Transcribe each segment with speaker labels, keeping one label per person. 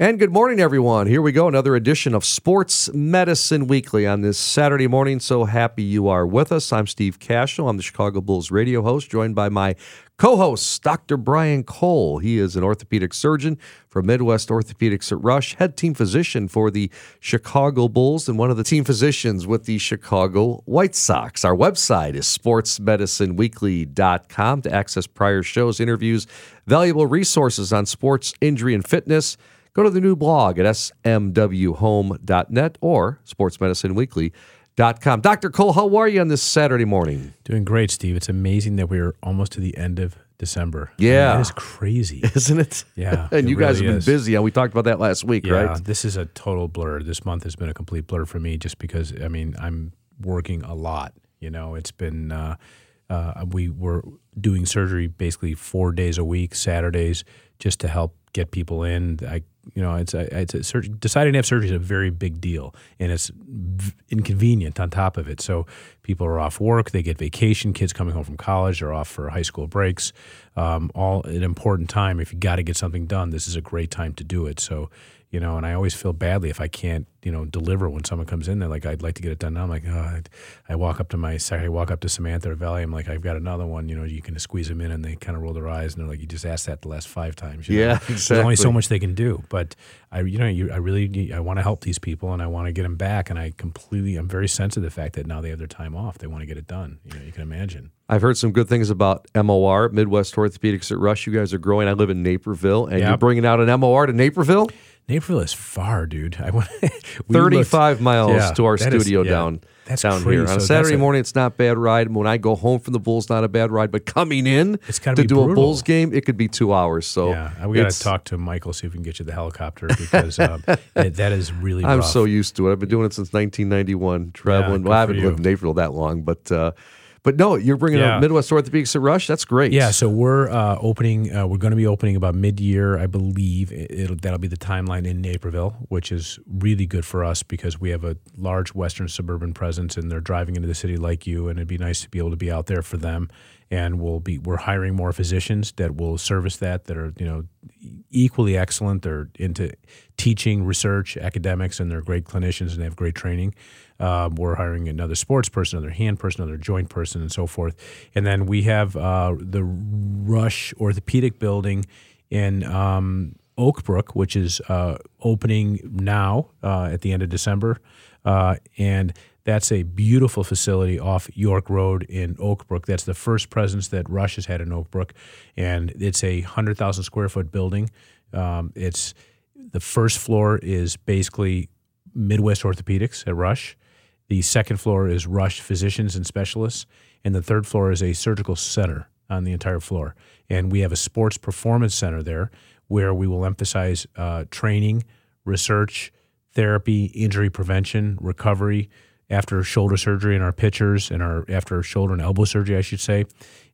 Speaker 1: And good morning, everyone. Here we go, another edition of Sports Medicine Weekly on this Saturday morning. So happy you are with us. I'm Steve Kashul. I'm the Chicago Bulls radio host, joined by my co host, Dr. Brian Cole. He is an orthopedic surgeon for Midwest Orthopedics at Rush, head team physician for the Chicago Bulls, and one of the team physicians with the Chicago White Sox. Our website is sportsmedicineweekly.com to access prior shows, interviews, valuable resources on sports, injury, and fitness. Go to the new blog at smwhome.net or sportsmedicineweekly.com. Dr. Cole, how are you on this Saturday morning?
Speaker 2: Doing great, Steve. It's amazing that we're almost to the end of December.
Speaker 1: Yeah.
Speaker 2: I mean, it is crazy.
Speaker 1: Isn't it?
Speaker 2: Yeah.
Speaker 1: and
Speaker 2: it
Speaker 1: you guys
Speaker 2: really
Speaker 1: have been
Speaker 2: is.
Speaker 1: busy. And we talked about that last week,
Speaker 2: Yeah,
Speaker 1: right?
Speaker 2: this is a total blur. This month has been a complete blur for me just because, I mean, I'm working a lot. You know, it's been, uh, uh, we were doing surgery basically four days a week, Saturdays, just to help get people in. I, you know, it's a, it's a. Deciding to have surgery is a very big deal, and it's v- inconvenient on top of it. So people are off work, they get vacation. Kids coming home from college they're off for high school breaks. Um, all an important time. If you got to get something done, this is a great time to do it. So you know, and I always feel badly if I can't, you know, deliver when someone comes in. They're like, I'd like to get it done now. I'm like, oh, I, I walk up to my, I walk up to Samantha or Valley. I'm like, I've got another one. You know, you can squeeze them in, and they kind of roll their eyes, and they're like, you just asked that the last five times. you know?
Speaker 1: Yeah,
Speaker 2: There's only so much they can do, but I, you know, you, I really, I want to help these people, and I want to get them back, and I completely, I'm very sensitive to the fact that now they have their time off. They want to get it done. You know, you can imagine.
Speaker 1: I've heard some good things about MOR, Midwest Orthopedics at Rush. You guys are growing. I live in Naperville, and you're bringing out an MOR to Naperville?
Speaker 2: Naperville is far, dude. I went we looked-
Speaker 1: 35 miles
Speaker 2: Yeah,
Speaker 1: to our
Speaker 2: that is-
Speaker 1: studio
Speaker 2: yeah.
Speaker 1: down
Speaker 2: That's
Speaker 1: down
Speaker 2: crazy.
Speaker 1: here. On a
Speaker 2: that's
Speaker 1: Saturday
Speaker 2: a-
Speaker 1: morning, it's not bad ride. When I go home from the Bulls, not a bad ride. But coming in
Speaker 2: It's
Speaker 1: to do a. Bulls game, it could be two hours. So
Speaker 2: Yeah, we got to talk to Michael see if we can get you the helicopter because um, that is really.
Speaker 1: I'm
Speaker 2: rough.
Speaker 1: so used to it. I've been doing it since 1991, traveling.
Speaker 2: good
Speaker 1: well, I haven't lived in Naperville that long, but uh, but no, you're bringing
Speaker 2: Yeah.
Speaker 1: out Midwest Orthopedics at Rush. That's great.
Speaker 2: Yeah, so we're uh, opening. Uh, we're going to be opening about mid-year, I believe. It'll, that'll be the timeline in Naperville, which is really good for us because we have a large Western suburban presence, and they're driving into the city like you, and it'd be nice to be able to be out there for them. And we'll be we're hiring more physicians that will service that that are you know equally excellent. They're into teaching, research, academics, and they're great clinicians and they have great training. Um, we're hiring another sports person, another hand person, another joint person, and so forth. And then we have uh, the Rush Orthopedic Building in um, Oakbrook, which is uh, opening now uh, at the end of December. Uh, and that's a beautiful facility off York Road in Oakbrook. That's the first presence that Rush has had in Oakbrook, and it's a hundred thousand square foot building. Um, it's the first floor is basically Midwest Orthopedics at Rush. The second floor is Rush Physicians and Specialists, and the third floor is a surgical center on the entire floor. And we have a sports performance center there where we will emphasize uh, training, research, therapy, injury prevention, recovery after shoulder surgery in our pitchers and our after shoulder and elbow surgery, I should say.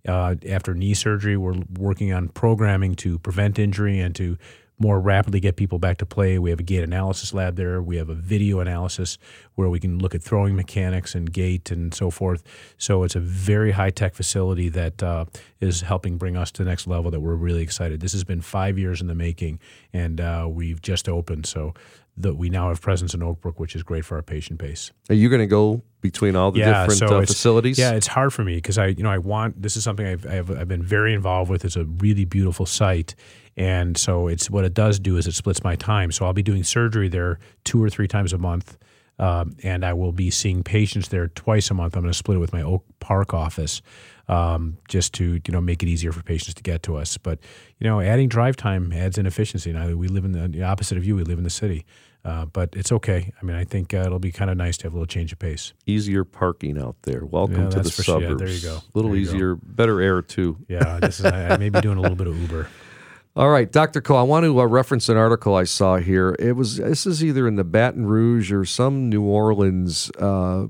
Speaker 2: Uh, after knee surgery, we're working on programming to prevent injury and to more rapidly get people back to play. We have a gait analysis lab there. We have a video analysis where we can look at throwing mechanics and gait and so forth. So it's a very high tech facility that uh, is helping bring us to the next level that we're really excited. This has been five years in the making, and uh, we've just opened. So that we now have presence in Oakbrook, which is great for our patient base.
Speaker 1: Are you going to go between all the different
Speaker 2: so
Speaker 1: uh, facilities?
Speaker 2: Yeah, it's hard for me because I, you know, I want this is something I've, I've I've been very involved with. It's a really beautiful site, and so it's what it does do is it splits my time. So I'll be doing surgery there two or three times a month, um, and I will be seeing patients there twice a month. I'm going to split it with my Oak Park office. Um, just to you know make it easier for patients to get to us, but you know adding drive time adds inefficiency. Now we live in the, the opposite of you. We live in the city, uh, but it's okay. I mean, I think uh, it'll be kind of nice to have a little change of pace.
Speaker 1: Easier parking out there. Welcome
Speaker 2: Yeah,
Speaker 1: to the
Speaker 2: for sure. Yeah,
Speaker 1: suburbs.
Speaker 2: there you go.
Speaker 1: A little
Speaker 2: you go.
Speaker 1: easier, better air too.
Speaker 2: Yeah, this is I, I may be doing a little bit of Uber.
Speaker 1: All right, Dr. Cole, I want to uh, reference an article I saw here. It was this is either in the Baton Rouge or some New Orleans uh,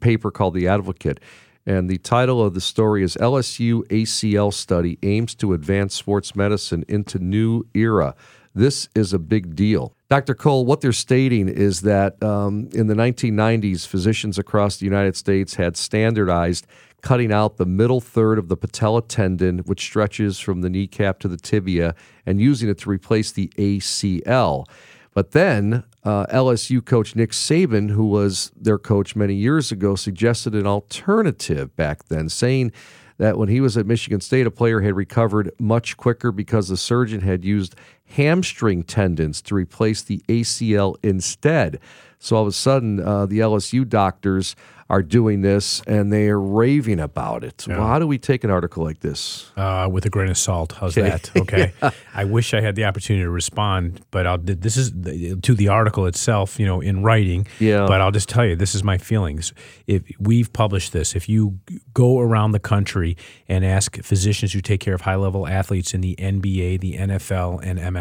Speaker 1: paper called The Advocate. And the title of the story is LSU ACL study aims to advance sports medicine into new era. This is a big deal. Dr. Cole, what they're stating is that um, in the 1990s, physicians across the United States had standardized cutting out the middle third of the patella tendon, which stretches from the kneecap to the tibia, and using it to replace the ACL. But then uh, LSU coach Nick Saban, who was their coach many years ago, suggested an alternative back then, saying that when he was at Michigan State, a player had recovered much quicker because the surgeon had used hamstring tendons to replace the ACL instead. So all of a sudden, uh, the LSU doctors are doing this and they are raving about it. Yeah. Well, how do we take an article like this?
Speaker 2: Uh, with a grain of salt. How's okay. that? Okay. yeah. I wish I had the opportunity to respond, but I'll, this is to the article itself, you know, in writing. Yeah. But I'll just tell you, this is my feelings. If we've published this, if you go around the country and ask physicians who take care of high level athletes in the NBA, the NFL, and MLS,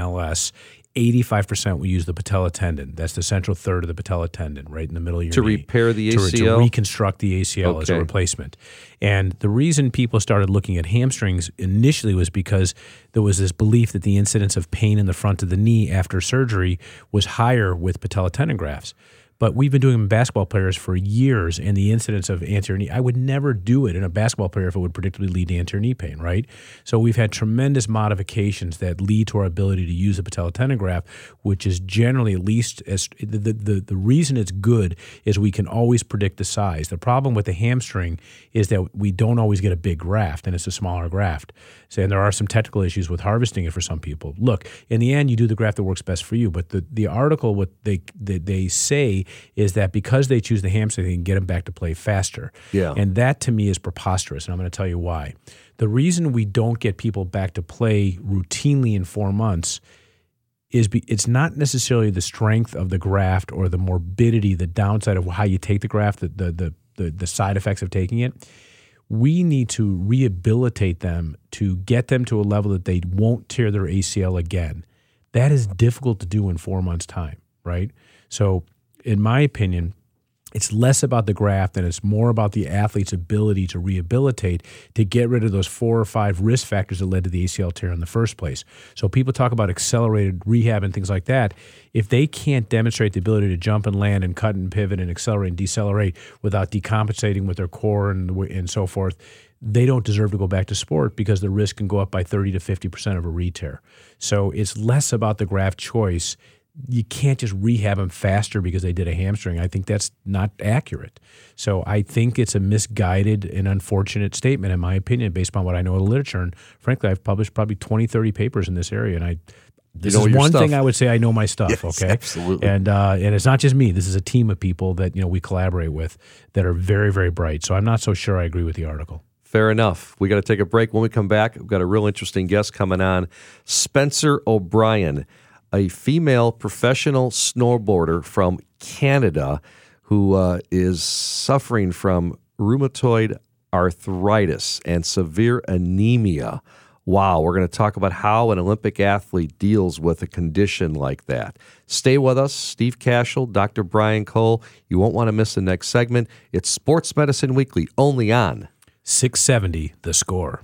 Speaker 2: 85% will use the patella tendon. That's the central third of the patella tendon, right in the middle of your knee.
Speaker 1: to
Speaker 2: knee.
Speaker 1: repair the ACL,
Speaker 2: to, to reconstruct the ACL okay. as a replacement. And the reason people started looking at hamstrings initially was because there was this belief that the incidence of pain in the front of the knee after surgery was higher with patella tendon grafts. But we've been doing them in basketball players for years, and the incidence of anterior knee, I would never do it in a basketball player if it would predictably lead to anterior knee pain, right? So we've had tremendous modifications that lead to our ability to use a patella tendon graft, which is generally at least as the, the, the reason it's good is we can always predict the size. The problem with the hamstring is that we don't always get a big graft, and it's a smaller graft. So, and there are some technical issues with harvesting it for some people. Look, in the end, you do the graft that works best for you. But the, the article, what they, they, they say is that because they choose the hamstring, they can get them back to play faster.
Speaker 1: Yeah.
Speaker 2: And that to me is preposterous. And I'm going to tell you why. The reason we don't get people back to play routinely in four months is be, it's not necessarily the strength of the graft or the morbidity, the downside of how you take the graft, the, the, the, the, the side effects of taking it we need to rehabilitate them to get them to a level that they won't tear their ACL again. That is difficult to do in four months' time, right? So in my opinion, it's less about the graft and it's more about the athlete's ability to rehabilitate to get rid of those four or five risk factors that led to the ACL tear in the first place. So people talk about accelerated rehab and things like that. If they can't demonstrate the ability to jump and land and cut and pivot and accelerate and decelerate without decompensating with their core and and so forth, they don't deserve to go back to sport because the risk can go up by 30 to 50% of a re-tear. So it's less about the graft choice you can't just rehab them faster because they did a hamstring. I think that's not accurate. So I think it's a misguided and unfortunate statement, in my opinion, based on what I know of the literature. And frankly, I've published probably 20, 30 papers in this area. And I, this you know is one stuff. thing I would say I know my stuff.
Speaker 1: Yes,
Speaker 2: okay,
Speaker 1: absolutely.
Speaker 2: And uh, and it's not just me. This is a team of people that you know we collaborate with that are very very bright. So I'm not so sure I agree with the article.
Speaker 1: Fair enough. We got to take a break. When we come back, we've got a real interesting guest coming on, Spencer O'Brien a female professional snowboarder from Canada who uh, is suffering from rheumatoid arthritis and severe anemia. Wow, we're going to talk about how an Olympic athlete deals with a condition like that. Stay with us. Steve Kashul, Dr. Brian Cole. You won't want to miss the next segment. It's Sports Medicine Weekly, only on
Speaker 2: 670 The Score.